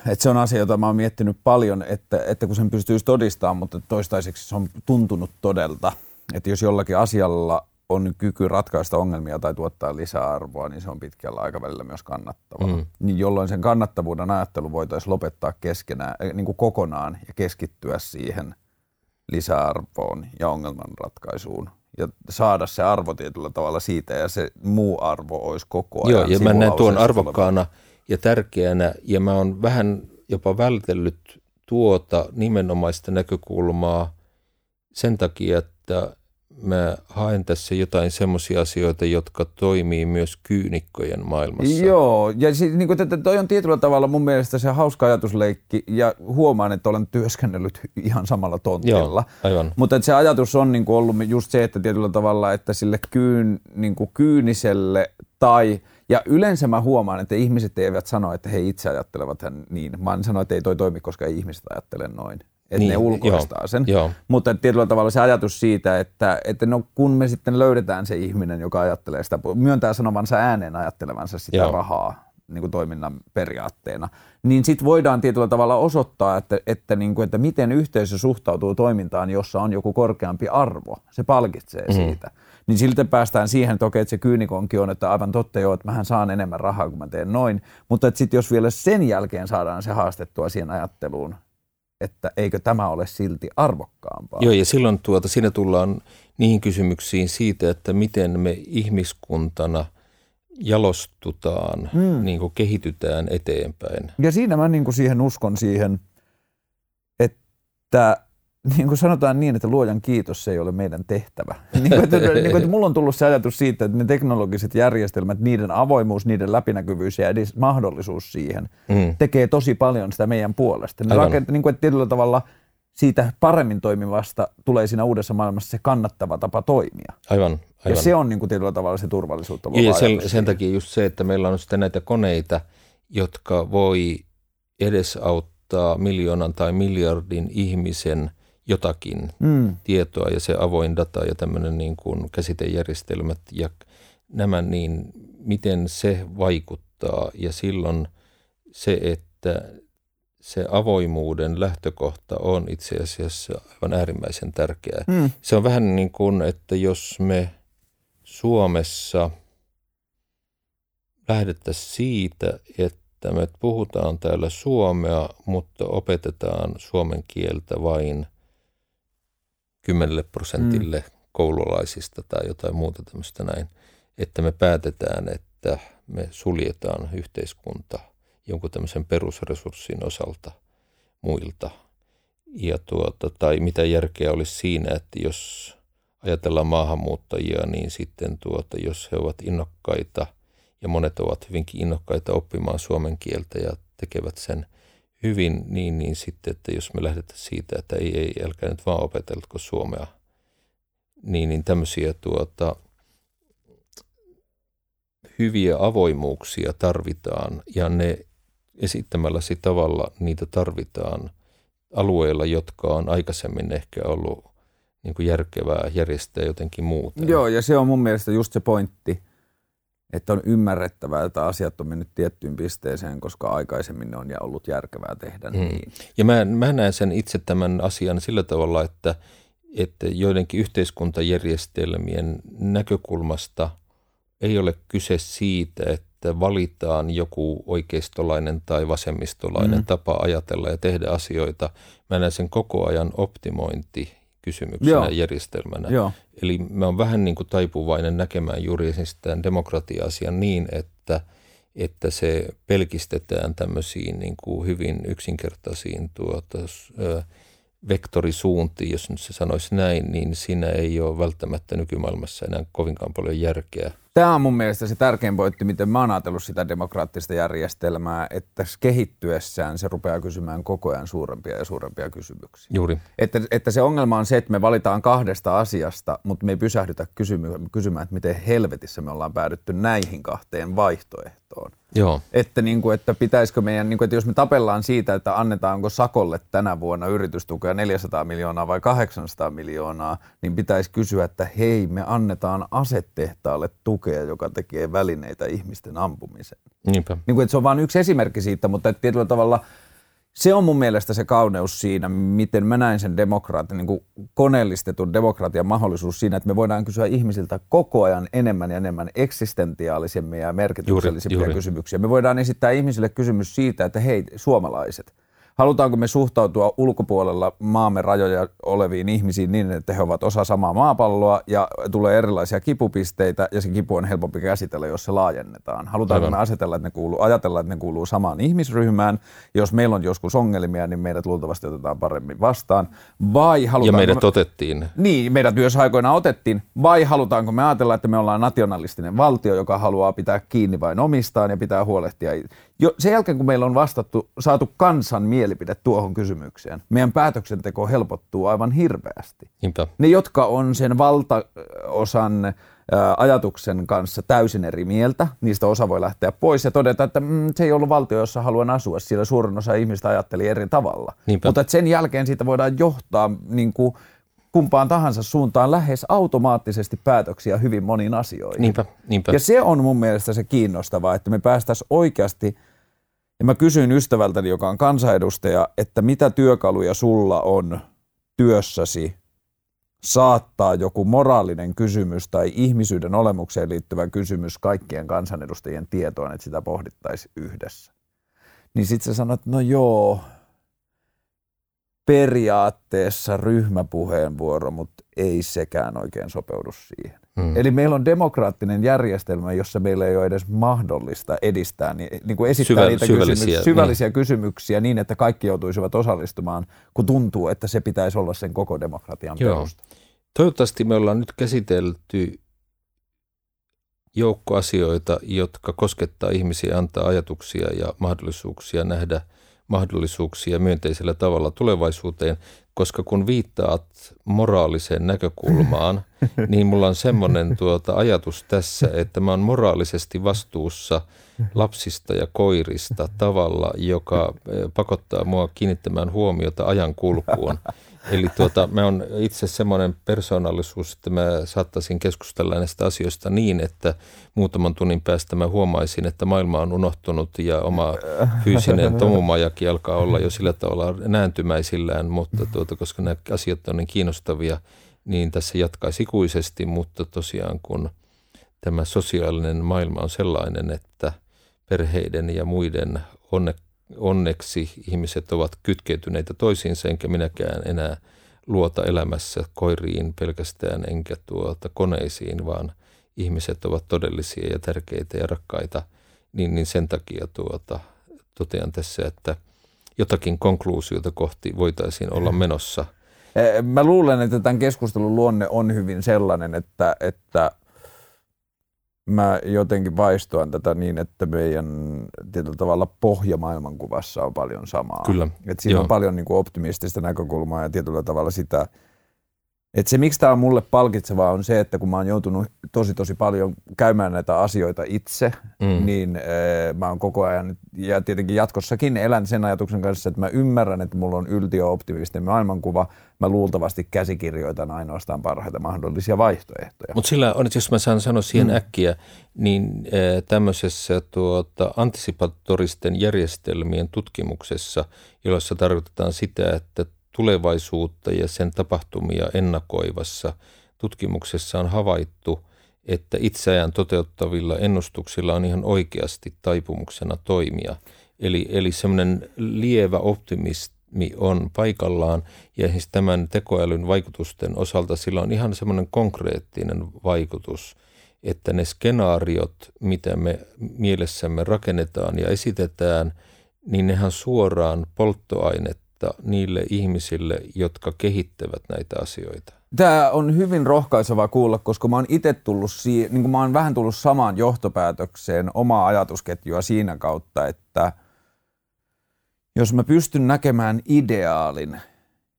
että se on asia, jota mä oon miettinyt paljon, että, että kun sen pystyisi todistamaan, mutta toistaiseksi se on tuntunut todelta. Että jos jollakin asialla on kyky ratkaista ongelmia tai tuottaa lisäarvoa, niin se on pitkällä aikavälillä myös kannattavaa. Mm. Niin jolloin sen kannattavuuden ajattelu voitaisiin lopettaa keskenään, eh, niin kuin kokonaan ja keskittyä siihen lisäarvoon ja ongelmanratkaisuun ja saada se arvo tietyllä tavalla siitä ja se muu arvo olisi koko ajan. Joo, ja mä näen tuon arvokkaana ja tärkeänä ja mä oon vähän jopa vältellyt tuota nimenomaista näkökulmaa sen takia, että mä haen tässä jotain semmoisia asioita, jotka toimii myös kyynikkojen maailmassa. Joo, ja siis, niin kuin, että toi on tietyllä tavalla mun mielestä se hauska ajatusleikki, ja huomaan, että olen työskennellyt ihan samalla tontilla. Joo, aivan. Mutta että se ajatus on niin kuin ollut just se, että tietyllä tavalla, että sille kyyn, niin kuin kyyniselle tai ja yleensä mä huomaan, että ihmiset eivät sano, että he itse ajattelevat niin. Mä sanon, että ei toi toimi, koska ei ihmiset ajattele noin että niin, ne ulkoistaa joo, sen. Joo. Mutta tietyllä tavalla se ajatus siitä, että, että no kun me sitten löydetään se ihminen, joka ajattelee sitä, myöntää sanovansa ääneen ajattelevansa sitä joo. rahaa niin kuin toiminnan periaatteena, niin sitten voidaan tietyllä tavalla osoittaa, että, että, niin kuin, että miten yhteisö suhtautuu toimintaan, jossa on joku korkeampi arvo. Se palkitsee mm. siitä. Niin siltä päästään siihen, että okei, että se kyynikonki on, että aivan totta joo, että mähän saan enemmän rahaa, kun mä teen noin. Mutta sitten jos vielä sen jälkeen saadaan se haastettua siihen ajatteluun, että eikö tämä ole silti arvokkaampaa. Joo, ja silloin tuota, siinä tullaan niihin kysymyksiin siitä, että miten me ihmiskuntana jalostutaan, mm. niin kuin kehitytään eteenpäin. Ja siinä mä niin kuin siihen uskon siihen, että niin kuin sanotaan niin, että luojan kiitos se ei ole meidän tehtävä. niin kuin, että, niin kuin, että mulla on tullut se ajatus siitä, että ne teknologiset järjestelmät, niiden avoimuus, niiden läpinäkyvyys ja edes mahdollisuus siihen mm. tekee tosi paljon sitä meidän puolesta. Ne rakent, niin kuin, että tietyllä tavalla siitä paremmin toimivasta tulee siinä uudessa maailmassa se kannattava tapa toimia. Aivan. aivan. Ja se on niin kuin tietyllä tavalla se turvallisuutta Ja sen, sen takia just se, että meillä on sitten näitä koneita, jotka voi edesauttaa miljoonan tai miljardin ihmisen – jotakin mm. tietoa ja se avoin data ja tämmöinen niin kuin käsitejärjestelmät ja nämä, niin miten se vaikuttaa ja silloin se, että se avoimuuden lähtökohta on itse asiassa aivan äärimmäisen tärkeää. Mm. Se on vähän niin kuin, että jos me Suomessa lähdettäisiin siitä, että me puhutaan täällä suomea, mutta opetetaan suomen kieltä vain 10 prosentille mm. koululaisista tai jotain muuta tämmöistä näin, että me päätetään, että me suljetaan yhteiskunta jonkun tämmöisen perusresurssin osalta muilta. Ja tuota, tai mitä järkeä olisi siinä, että jos ajatellaan maahanmuuttajia, niin sitten tuota, jos he ovat innokkaita ja monet ovat hyvinkin innokkaita oppimaan suomen kieltä ja tekevät sen hyvin niin, niin sitten, että jos me lähdetään siitä, että ei, ei, älkää nyt vaan opetelko suomea, niin, niin tämmöisiä tuota, hyviä avoimuuksia tarvitaan ja ne esittämälläsi tavalla niitä tarvitaan alueilla, jotka on aikaisemmin ehkä ollut niin kuin järkevää järjestää jotenkin muuten. Joo, ja se on mun mielestä just se pointti, että on ymmärrettävää, että asiat on mennyt tiettyyn pisteeseen, koska aikaisemmin ne on ja ollut järkevää tehdä mm. niin. Ja mä, mä näen sen itse tämän asian sillä tavalla, että, että joidenkin yhteiskuntajärjestelmien näkökulmasta ei ole kyse siitä, että valitaan joku oikeistolainen tai vasemmistolainen mm. tapa ajatella ja tehdä asioita. Mä näen sen koko ajan optimointi kysymyksenä Joo. järjestelmänä. Joo. Eli mä oon vähän niin kuin taipuvainen näkemään juuri tämän demokratia-asian niin, että, että se pelkistetään tämmöisiin niin kuin hyvin yksinkertaisiin tuota, vektorisuuntiin, jos nyt se sanoisi näin, niin siinä ei ole välttämättä nykymaailmassa enää kovinkaan paljon järkeä. Tämä on mun mielestä se tärkein pointti, miten mä oon ajatellut sitä demokraattista järjestelmää, että kehittyessään se rupeaa kysymään koko ajan suurempia ja suurempia kysymyksiä. Juuri. Että, että se ongelma on se, että me valitaan kahdesta asiasta, mutta me ei pysähdytä kysymään, että miten helvetissä me ollaan päädytty näihin kahteen vaihtoehtoon. Joo. Että, niin kuin, että pitäisikö meidän, niin kuin, että jos me tapellaan siitä, että annetaanko Sakolle tänä vuonna yritystukea 400 miljoonaa vai 800 miljoonaa, niin pitäisi kysyä, että hei, me annetaan asetehtaalle tukea, joka tekee välineitä ihmisten ampumiseen. Niinpä. Niin kuin, että se on vain yksi esimerkki siitä, mutta että tietyllä tavalla – se on mun mielestä se kauneus siinä, miten mä näin sen demokraatin, niin kuin koneellistetun demokratian mahdollisuus siinä, että me voidaan kysyä ihmisiltä koko ajan enemmän ja enemmän eksistentiaalisempia ja merkityksellisempiä juuri, juuri. kysymyksiä. Me voidaan esittää ihmisille kysymys siitä, että hei, suomalaiset – halutaanko me suhtautua ulkopuolella maamme rajoja oleviin ihmisiin niin, että he ovat osa samaa maapalloa ja tulee erilaisia kipupisteitä ja se kipu on helpompi käsitellä, jos se laajennetaan. Halutaanko Aivan. me asetella, että ne kuuluu, ajatella, että ne kuuluu samaan ihmisryhmään. Jos meillä on joskus ongelmia, niin meidät luultavasti otetaan paremmin vastaan. Vai ja meidät me, otettiin. Niin, meidät myös aikoina otettiin. Vai halutaanko me ajatella, että me ollaan nationalistinen valtio, joka haluaa pitää kiinni vain omistaan ja pitää huolehtia jo sen jälkeen, kun meillä on vastattu, saatu kansan mielipide tuohon kysymykseen, meidän päätöksenteko helpottuu aivan hirveästi. Niinpä. Ne, jotka on sen valtaosan ajatuksen kanssa täysin eri mieltä, niistä osa voi lähteä pois ja todeta, että mm, se ei ollut valtio, jossa haluan asua, sillä suurin osa ihmistä ajatteli eri tavalla. Niinpä. Mutta sen jälkeen siitä voidaan johtaa niin kuin, kumpaan tahansa suuntaan lähes automaattisesti päätöksiä hyvin moniin asioihin. Niinpä, niinpä. Ja se on mun mielestä se kiinnostavaa, että me päästäisiin oikeasti, ja mä kysyin ystävältäni, joka on kansanedustaja, että mitä työkaluja sulla on työssäsi saattaa joku moraalinen kysymys tai ihmisyyden olemukseen liittyvä kysymys kaikkien kansanedustajien tietoon, että sitä pohdittaisiin yhdessä. Niin sitten sä sanot, no joo, periaatteessa ryhmäpuheenvuoro, mutta ei sekään oikein sopeudu siihen. Mm. Eli meillä on demokraattinen järjestelmä, jossa meillä ei ole edes mahdollista edistää, niin, niin kuin esittää Syvä, niitä syvällisiä, kysymyksiä, syvällisiä niin. kysymyksiä niin, että kaikki joutuisivat osallistumaan, kun tuntuu, että se pitäisi olla sen koko demokratian Joo. perusta. Toivottavasti me ollaan nyt käsitelty joukko asioita, jotka koskettaa ihmisiä, antaa ajatuksia ja mahdollisuuksia nähdä mahdollisuuksia myönteisellä tavalla tulevaisuuteen, koska kun viittaat moraaliseen näkökulmaan, niin mulla on semmoinen tuota ajatus tässä, että mä oon moraalisesti vastuussa lapsista ja koirista tavalla, joka eh, pakottaa mua kiinnittämään huomiota ajan kulkuun. Eli tuota, mä on itse semmoinen persoonallisuus, että mä saattaisin keskustella näistä asioista niin, että muutaman tunnin päästä mä huomaisin, että maailma on unohtunut ja oma fyysinen tomumajakin alkaa olla jo sillä tavalla nääntymäisillään, mutta tuota, koska nämä asiat on niin kiinnostavia, niin tässä jatkaisi ikuisesti, mutta tosiaan kun tämä sosiaalinen maailma on sellainen, että perheiden ja muiden onne, onneksi ihmiset ovat kytkeytyneitä toisiinsa, enkä minäkään enää luota elämässä koiriin pelkästään enkä tuota koneisiin, vaan ihmiset ovat todellisia ja tärkeitä ja rakkaita, niin, niin sen takia tuota, totean tässä, että jotakin konkluusiota kohti voitaisiin olla menossa. Mä luulen, että tämän keskustelun luonne on hyvin sellainen, että, että – mä jotenkin vaistoan tätä niin, että meidän tietyllä tavalla pohjamaailmankuvassa on paljon samaa. Kyllä. Et siinä Joo. on paljon niin kuin optimistista näkökulmaa ja tietyllä tavalla sitä, et se, miksi tämä on mulle palkitsevaa, on se, että kun mä oon joutunut tosi tosi paljon käymään näitä asioita itse, mm. niin äh, mä oon koko ajan, ja tietenkin jatkossakin elän sen ajatuksen kanssa, että mä ymmärrän, että mulla on yltiöoptimistinen maailmankuva, mä luultavasti käsikirjoitan ainoastaan parhaita mahdollisia vaihtoehtoja. Mutta sillä on, jos mä saan sanoa siihen mm. äkkiä, niin äh, tämmöisessä tuota, antisipatoristen järjestelmien tutkimuksessa, jossa tarkoitetaan sitä, että tulevaisuutta ja sen tapahtumia ennakoivassa tutkimuksessa on havaittu, että itseään toteuttavilla ennustuksilla on ihan oikeasti taipumuksena toimia. Eli, eli semmoinen lievä optimismi on paikallaan ja siis tämän tekoälyn vaikutusten osalta sillä on ihan semmoinen konkreettinen vaikutus, että ne skenaariot, mitä me mielessämme rakennetaan ja esitetään, niin nehän suoraan polttoainet oppimista niille ihmisille, jotka kehittävät näitä asioita? Tämä on hyvin rohkaisevaa kuulla, koska mä oon itse tullut siihen, niin mä oon vähän tullut samaan johtopäätökseen omaa ajatusketjua siinä kautta, että jos mä pystyn näkemään ideaalin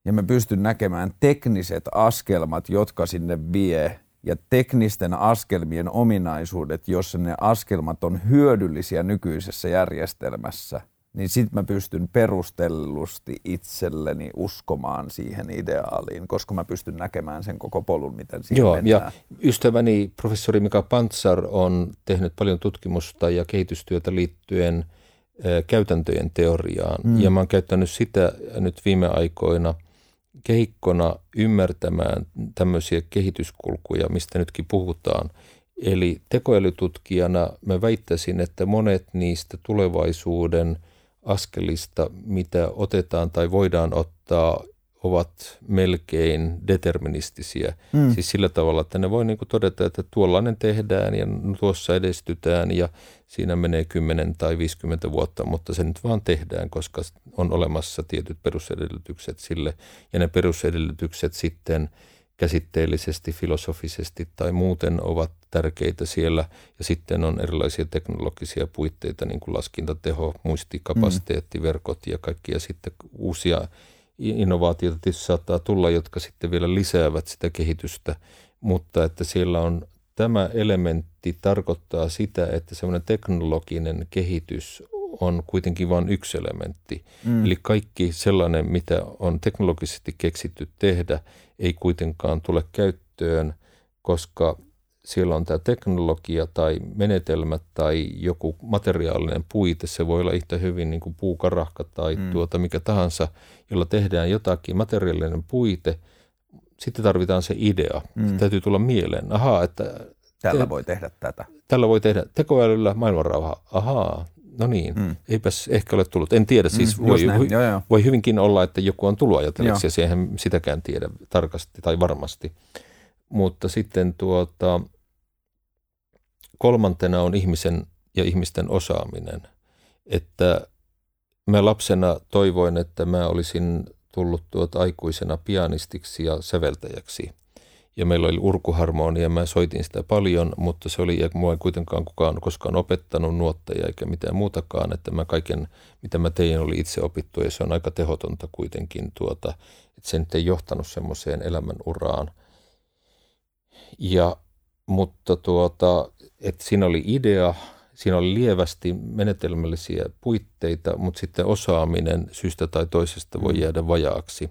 ja mä pystyn näkemään tekniset askelmat, jotka sinne vie, ja teknisten askelmien ominaisuudet, jossa ne askelmat on hyödyllisiä nykyisessä järjestelmässä – niin sitten mä pystyn perustellusti itselleni uskomaan siihen ideaaliin, koska mä pystyn näkemään sen koko polun, miten siinä Joo, mennään. ja ystäväni professori Mika Pantsar on tehnyt paljon tutkimusta ja kehitystyötä liittyen käytäntöjen teoriaan, mm. ja mä oon käyttänyt sitä nyt viime aikoina kehikkona ymmärtämään tämmöisiä kehityskulkuja, mistä nytkin puhutaan. Eli tekoälytutkijana mä väittäisin, että monet niistä tulevaisuuden – askelista, mitä otetaan tai voidaan ottaa, ovat melkein deterministisiä. Mm. Siis sillä tavalla, että ne voi niin todeta, että tuollainen tehdään ja tuossa edistytään ja siinä menee 10 tai 50 vuotta, mutta se nyt vaan tehdään, koska on olemassa tietyt perusedellytykset sille. Ja ne perusedellytykset sitten – käsitteellisesti, filosofisesti tai muuten ovat tärkeitä siellä. Ja sitten on erilaisia teknologisia puitteita, niin kuin laskintateho, muistikapasiteetti, verkot ja kaikki. Ja sitten uusia innovaatioita tietysti saattaa tulla, jotka sitten vielä lisäävät sitä kehitystä. Mutta että siellä on tämä elementti tarkoittaa sitä, että semmoinen teknologinen kehitys on kuitenkin vain yksi elementti. Mm. Eli kaikki sellainen, mitä on teknologisesti keksitty tehdä, ei kuitenkaan tule käyttöön, koska siellä on tämä teknologia tai menetelmät tai joku materiaalinen puite, se voi olla yhtä hyvin niin kuin puukarahka tai mm. tuota mikä tahansa, jolla tehdään jotakin materiaalinen puite. Sitten tarvitaan se idea. Mm. Se täytyy tulla mieleen. Ahaa, että... Tällä voi tehdä tätä. Tällä voi tehdä tekoälyllä maailmanrauha. Ahaa, No niin, mm. eipäs ehkä ole tullut. En tiedä, siis mm, voi, joo, joo. voi hyvinkin olla, että joku on tullut ajatelleeksi ja siihen sitäkään tiedä tarkasti tai varmasti. mutta sitten tuota, kolmantena on ihmisen ja ihmisten osaaminen. Että mä lapsena toivoin, että mä olisin tullut tuota aikuisena pianistiksi ja säveltäjäksi. Ja meillä oli urkuharmonia, mä soitin sitä paljon, mutta se oli, ja mua ei kuitenkaan kukaan koskaan opettanut nuotteja eikä mitään muutakaan, että mä kaiken, mitä mä tein, oli itse opittu, ja se on aika tehotonta kuitenkin, tuota, että se nyt ei johtanut semmoiseen elämän uraan. Ja, mutta tuota, että siinä oli idea, siinä oli lievästi menetelmällisiä puitteita, mutta sitten osaaminen syystä tai toisesta voi mm. jäädä vajaaksi.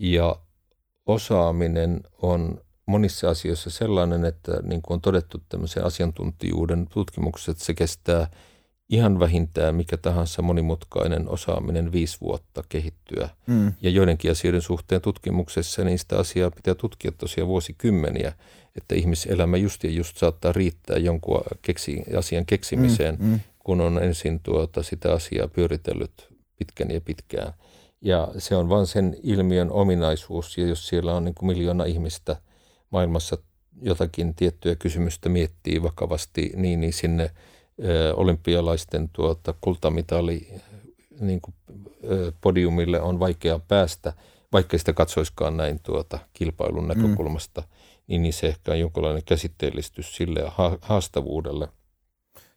Ja osaaminen on monissa asioissa sellainen, että niin kuin on todettu tämmöisen asiantuntijuuden tutkimuksessa, että se kestää ihan vähintään mikä tahansa monimutkainen osaaminen viisi vuotta kehittyä. Mm. Ja joidenkin asioiden suhteen tutkimuksessa niin sitä asiaa pitää tutkia tosiaan vuosikymmeniä, että ihmiselämä just ja just saattaa riittää jonkun keksi, asian keksimiseen, mm. Mm. kun on ensin tuota, sitä asiaa pyöritellyt pitkän ja pitkään. Ja se on vain sen ilmiön ominaisuus, ja jos siellä on niin kuin miljoona ihmistä maailmassa jotakin tiettyä kysymystä miettii vakavasti, niin, niin sinne ö, olympialaisten tuota, kultamitali niin kuin, ö, podiumille on vaikea päästä, vaikka sitä katsoiskaan näin tuota, kilpailun mm. näkökulmasta, mm. niin, niin se ehkä on jonkinlainen käsitteellistys sille haastavuudelle.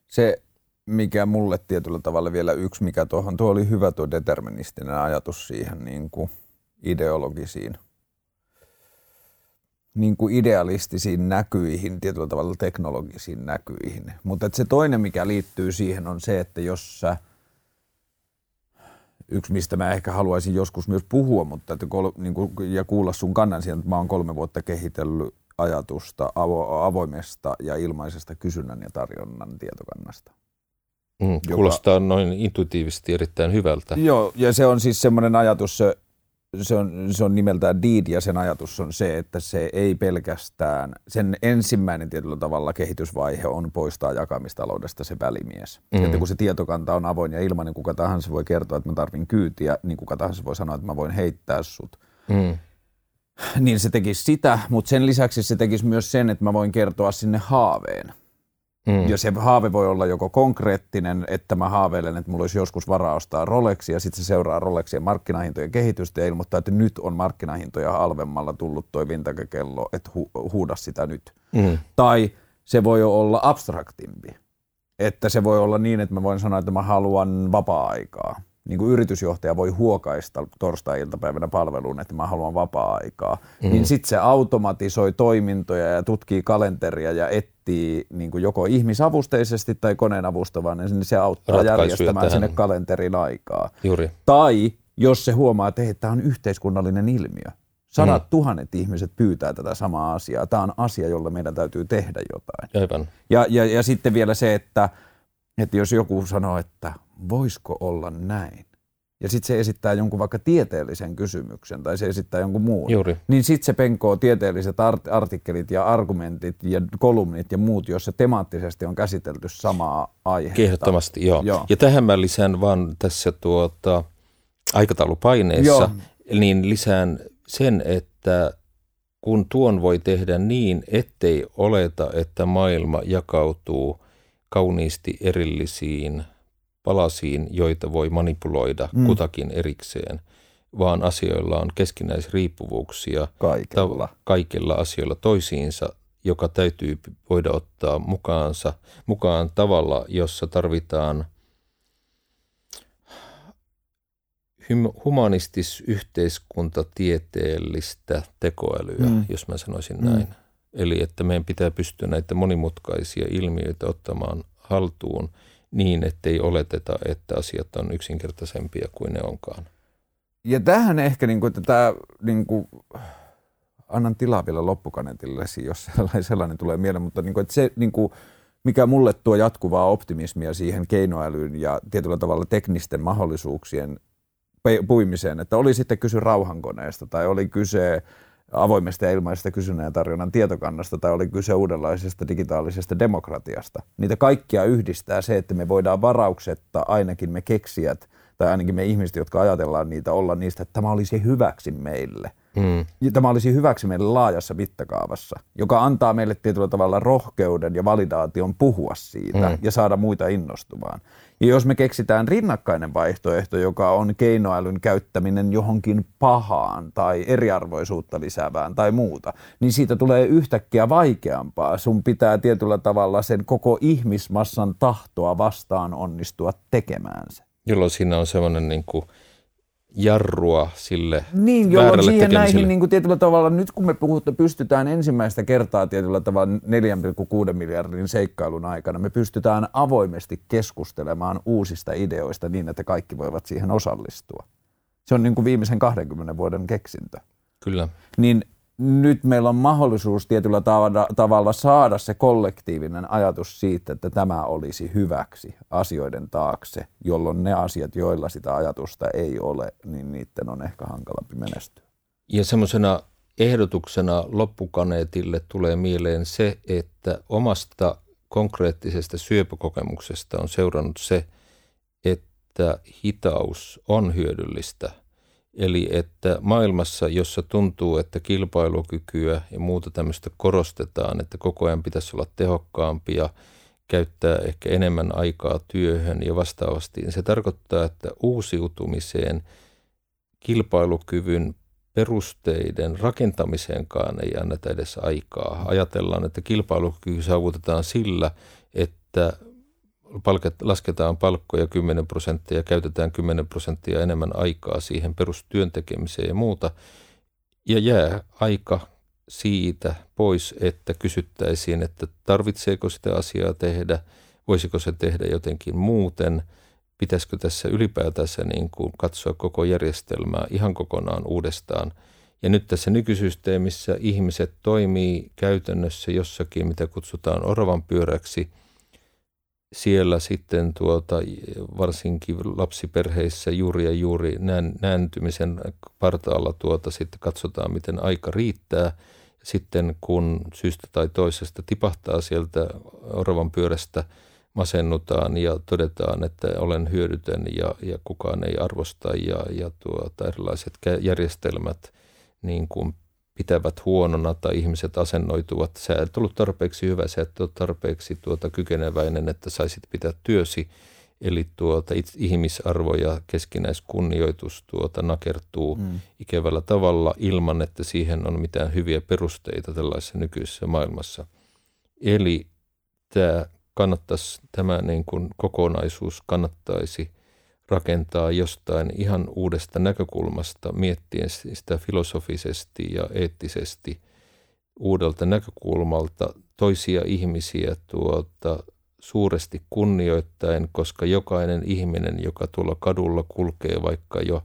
Se mikä mulle tietyllä tavalla vielä yksi, mikä tuohon, tuo oli hyvä tuo deterministinen ajatus siihen niin kuin ideologisiin, niin kuin idealistisiin näkyihin, tietyllä tavalla teknologisiin näkyihin. Mutta se toinen, mikä liittyy siihen, on se, että jos sä, yksi mistä mä ehkä haluaisin joskus myös puhua, mutta että kol, niin kuin, ja kuulla sun kannan siihen, että mä oon kolme vuotta kehitellyt ajatusta avo, avoimesta ja ilmaisesta kysynnän ja tarjonnan tietokannasta. Mm, joka, kuulostaa noin intuitiivisesti erittäin hyvältä. Joo, ja se on siis semmoinen ajatus, se, se, on, se on nimeltään Deed, ja sen ajatus on se, että se ei pelkästään, sen ensimmäinen tietyllä tavalla kehitysvaihe on poistaa jakamistaloudesta se välimies. Mm. Että kun se tietokanta on avoin ja ilmainen, kuka tahansa voi kertoa, että mä tarvin kyytiä, niin kuka tahansa voi sanoa, että mä voin heittää sut. Mm. Niin se tekisi sitä, mutta sen lisäksi se tekisi myös sen, että mä voin kertoa sinne haaveen. Mm. Ja se haave voi olla joko konkreettinen, että mä haaveilen, että mulla olisi joskus varaa ostaa Rolexia, ja sitten se seuraa Rolexien markkinahintojen kehitystä ja ilmoittaa, että nyt on markkinahintoja halvemmalla tullut toi vintakekello, että hu- huuda sitä nyt. Mm. Tai se voi olla abstraktimpi, että se voi olla niin, että mä voin sanoa, että mä haluan vapaa-aikaa niin kuin yritysjohtaja voi huokaista torstai-iltapäivänä palveluun, että mä haluan vapaa-aikaa, mm. niin sitten se automatisoi toimintoja ja tutkii kalenteria ja etsii niin kuin joko ihmisavusteisesti tai koneen avustavan, niin se auttaa Ratkaisuja järjestämään tähän. sinne kalenterin aikaa. Juuri. Tai jos se huomaa, että hei, tämä on yhteiskunnallinen ilmiö. Sadat mm. tuhannet ihmiset pyytää tätä samaa asiaa. Tämä on asia, jolle meidän täytyy tehdä jotain. Aivan. Ja, ja, ja sitten vielä se, että, että jos joku sanoo, että voisiko olla näin? Ja sitten se esittää jonkun vaikka tieteellisen kysymyksen tai se esittää jonkun muun. Juuri. Niin sitten se penkoo tieteelliset art- artikkelit ja argumentit ja kolumnit ja muut, joissa temaattisesti on käsitelty samaa aihetta. Ehdottomasti, joo. joo. Ja tähän mä lisään vaan tässä tuota, aikataulupaineessa, joo. niin lisään sen, että kun tuon voi tehdä niin, ettei oleta, että maailma jakautuu kauniisti erillisiin palasiin, joita voi manipuloida mm. kutakin erikseen, vaan asioilla on keskinäisriippuvuuksia kaikilla. Ta- kaikilla asioilla toisiinsa, joka täytyy voida ottaa mukaansa, mukaan tavalla, jossa tarvitaan humanistis-yhteiskuntatieteellistä tekoälyä, mm. jos mä sanoisin mm. näin. Eli että meidän pitää pystyä näitä monimutkaisia ilmiöitä ottamaan haltuun – niin, ettei oleteta, että asiat on yksinkertaisempia kuin ne onkaan. Ja tähän ehkä, niin kuin, että tämä, niin kuin, annan tilaa vielä loppukanetille, jos sellainen, sellainen tulee mieleen, mutta niin kuin, että se, niin kuin, mikä mulle tuo jatkuvaa optimismia siihen keinoälyyn ja tietyllä tavalla teknisten mahdollisuuksien puimiseen, että oli sitten kyse rauhankoneesta tai oli kyse avoimesta ja ilmaisesta kysynnän ja tarjonnan tietokannasta tai oli kyse uudenlaisesta digitaalisesta demokratiasta. Niitä kaikkia yhdistää se, että me voidaan varauksetta ainakin me keksijät tai ainakin me ihmiset, jotka ajatellaan niitä, olla niistä, että tämä olisi hyväksi meille. Mm. Ja tämä olisi hyväksi meille laajassa mittakaavassa, joka antaa meille tietyllä tavalla rohkeuden ja validaation puhua siitä mm. ja saada muita innostumaan. Ja jos me keksitään rinnakkainen vaihtoehto, joka on keinoälyn käyttäminen johonkin pahaan tai eriarvoisuutta lisäävään tai muuta, niin siitä tulee yhtäkkiä vaikeampaa. Sun pitää tietyllä tavalla sen koko ihmismassan tahtoa vastaan onnistua tekemään se. Jolloin siinä on semmoinen niin kuin jarrua sille Niin, jolloin siihen näihin niin kuin tietyllä tavalla, nyt kun me puhutte, pystytään ensimmäistä kertaa tietyllä tavalla 4,6 miljardin seikkailun aikana, me pystytään avoimesti keskustelemaan uusista ideoista niin, että kaikki voivat siihen osallistua. Se on niin kuin viimeisen 20 vuoden keksintö. Kyllä. Niin nyt meillä on mahdollisuus tietyllä tavalla saada se kollektiivinen ajatus siitä, että tämä olisi hyväksi asioiden taakse, jolloin ne asiat, joilla sitä ajatusta ei ole, niin niiden on ehkä hankalampi menestyä. Ja semmoisena ehdotuksena loppukaneetille tulee mieleen se, että omasta konkreettisesta syöpäkokemuksesta on seurannut se, että hitaus on hyödyllistä – Eli että maailmassa, jossa tuntuu, että kilpailukykyä ja muuta tämmöistä korostetaan, että koko ajan pitäisi olla tehokkaampia, käyttää ehkä enemmän aikaa työhön ja vastaavasti, niin se tarkoittaa, että uusiutumiseen, kilpailukyvyn perusteiden rakentamiseenkaan ei anneta edes aikaa. Ajatellaan, että kilpailukyky saavutetaan sillä, että palket, lasketaan palkkoja 10 prosenttia ja käytetään 10 prosenttia enemmän aikaa siihen perustyön tekemiseen ja muuta. Ja jää aika siitä pois, että kysyttäisiin, että tarvitseeko sitä asiaa tehdä, voisiko se tehdä jotenkin muuten, pitäisikö tässä ylipäätänsä niin kuin katsoa koko järjestelmää ihan kokonaan uudestaan. Ja nyt tässä nykysysteemissä ihmiset toimii käytännössä jossakin, mitä kutsutaan oravan pyöräksi – siellä sitten tuota, varsinkin lapsiperheissä juuri ja juuri nääntymisen partaalla tuota, sitten katsotaan, miten aika riittää. Sitten kun syystä tai toisesta tipahtaa sieltä oravan pyörästä, masennutaan ja todetaan, että olen hyödytön ja, ja kukaan ei arvosta ja, ja tuota, erilaiset järjestelmät niin kuin pitävät huonona tai ihmiset asennoituvat, sä et ollut tarpeeksi hyvä, sä et ole tarpeeksi tuota kykeneväinen, että saisit pitää työsi. Eli tuota, ihmisarvo ja keskinäiskunnioitus tuota nakertuu mm. ikävällä tavalla ilman, että siihen on mitään hyviä perusteita tällaisessa nykyisessä maailmassa. Eli tämä kannattaisi, tämä niin kuin kokonaisuus kannattaisi – rakentaa jostain ihan uudesta näkökulmasta, miettien sitä filosofisesti ja eettisesti uudelta näkökulmalta toisia ihmisiä tuota, suuresti kunnioittain, koska jokainen ihminen, joka tuolla kadulla kulkee vaikka jo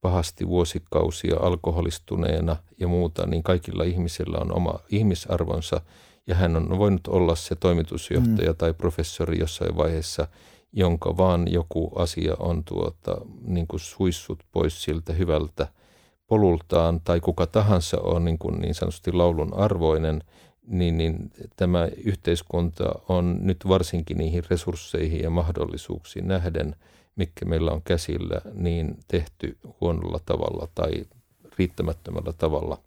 pahasti vuosikausia alkoholistuneena ja muuta, niin kaikilla ihmisillä on oma ihmisarvonsa ja hän on voinut olla se toimitusjohtaja mm. tai professori jossain vaiheessa – jonka vaan joku asia on tuota, niin kuin suissut pois siltä hyvältä polultaan, tai kuka tahansa on niin, kuin niin sanotusti laulun arvoinen, niin, niin tämä yhteiskunta on nyt varsinkin niihin resursseihin ja mahdollisuuksiin nähden, mikä meillä on käsillä, niin tehty huonolla tavalla tai riittämättömällä tavalla.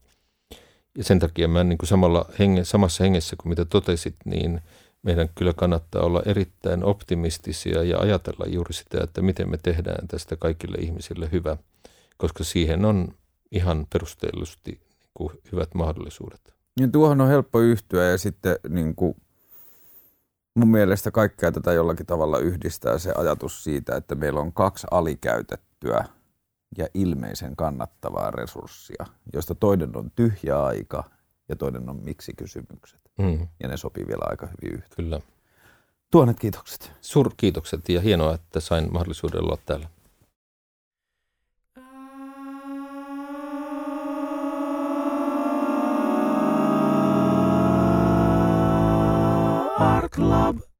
Ja sen takia mä niin kuin samalla henge, samassa hengessä kuin mitä totesit, niin – meidän kyllä kannattaa olla erittäin optimistisia ja ajatella juuri sitä, että miten me tehdään tästä kaikille ihmisille hyvä, koska siihen on ihan perustellusti niin kuin hyvät mahdollisuudet. Ja tuohon on helppo yhtyä ja sitten niin kuin mun mielestä kaikkea tätä jollakin tavalla yhdistää se ajatus siitä, että meillä on kaksi alikäytettyä ja ilmeisen kannattavaa resurssia, josta toinen on tyhjä aika ja toinen on miksi-kysymykset. Mm. Ja ne sopii vielä aika hyvin yhteen. Kyllä. Tuonet kiitokset. Suurkiitokset ja hienoa, että sain mahdollisuuden olla täällä. Club.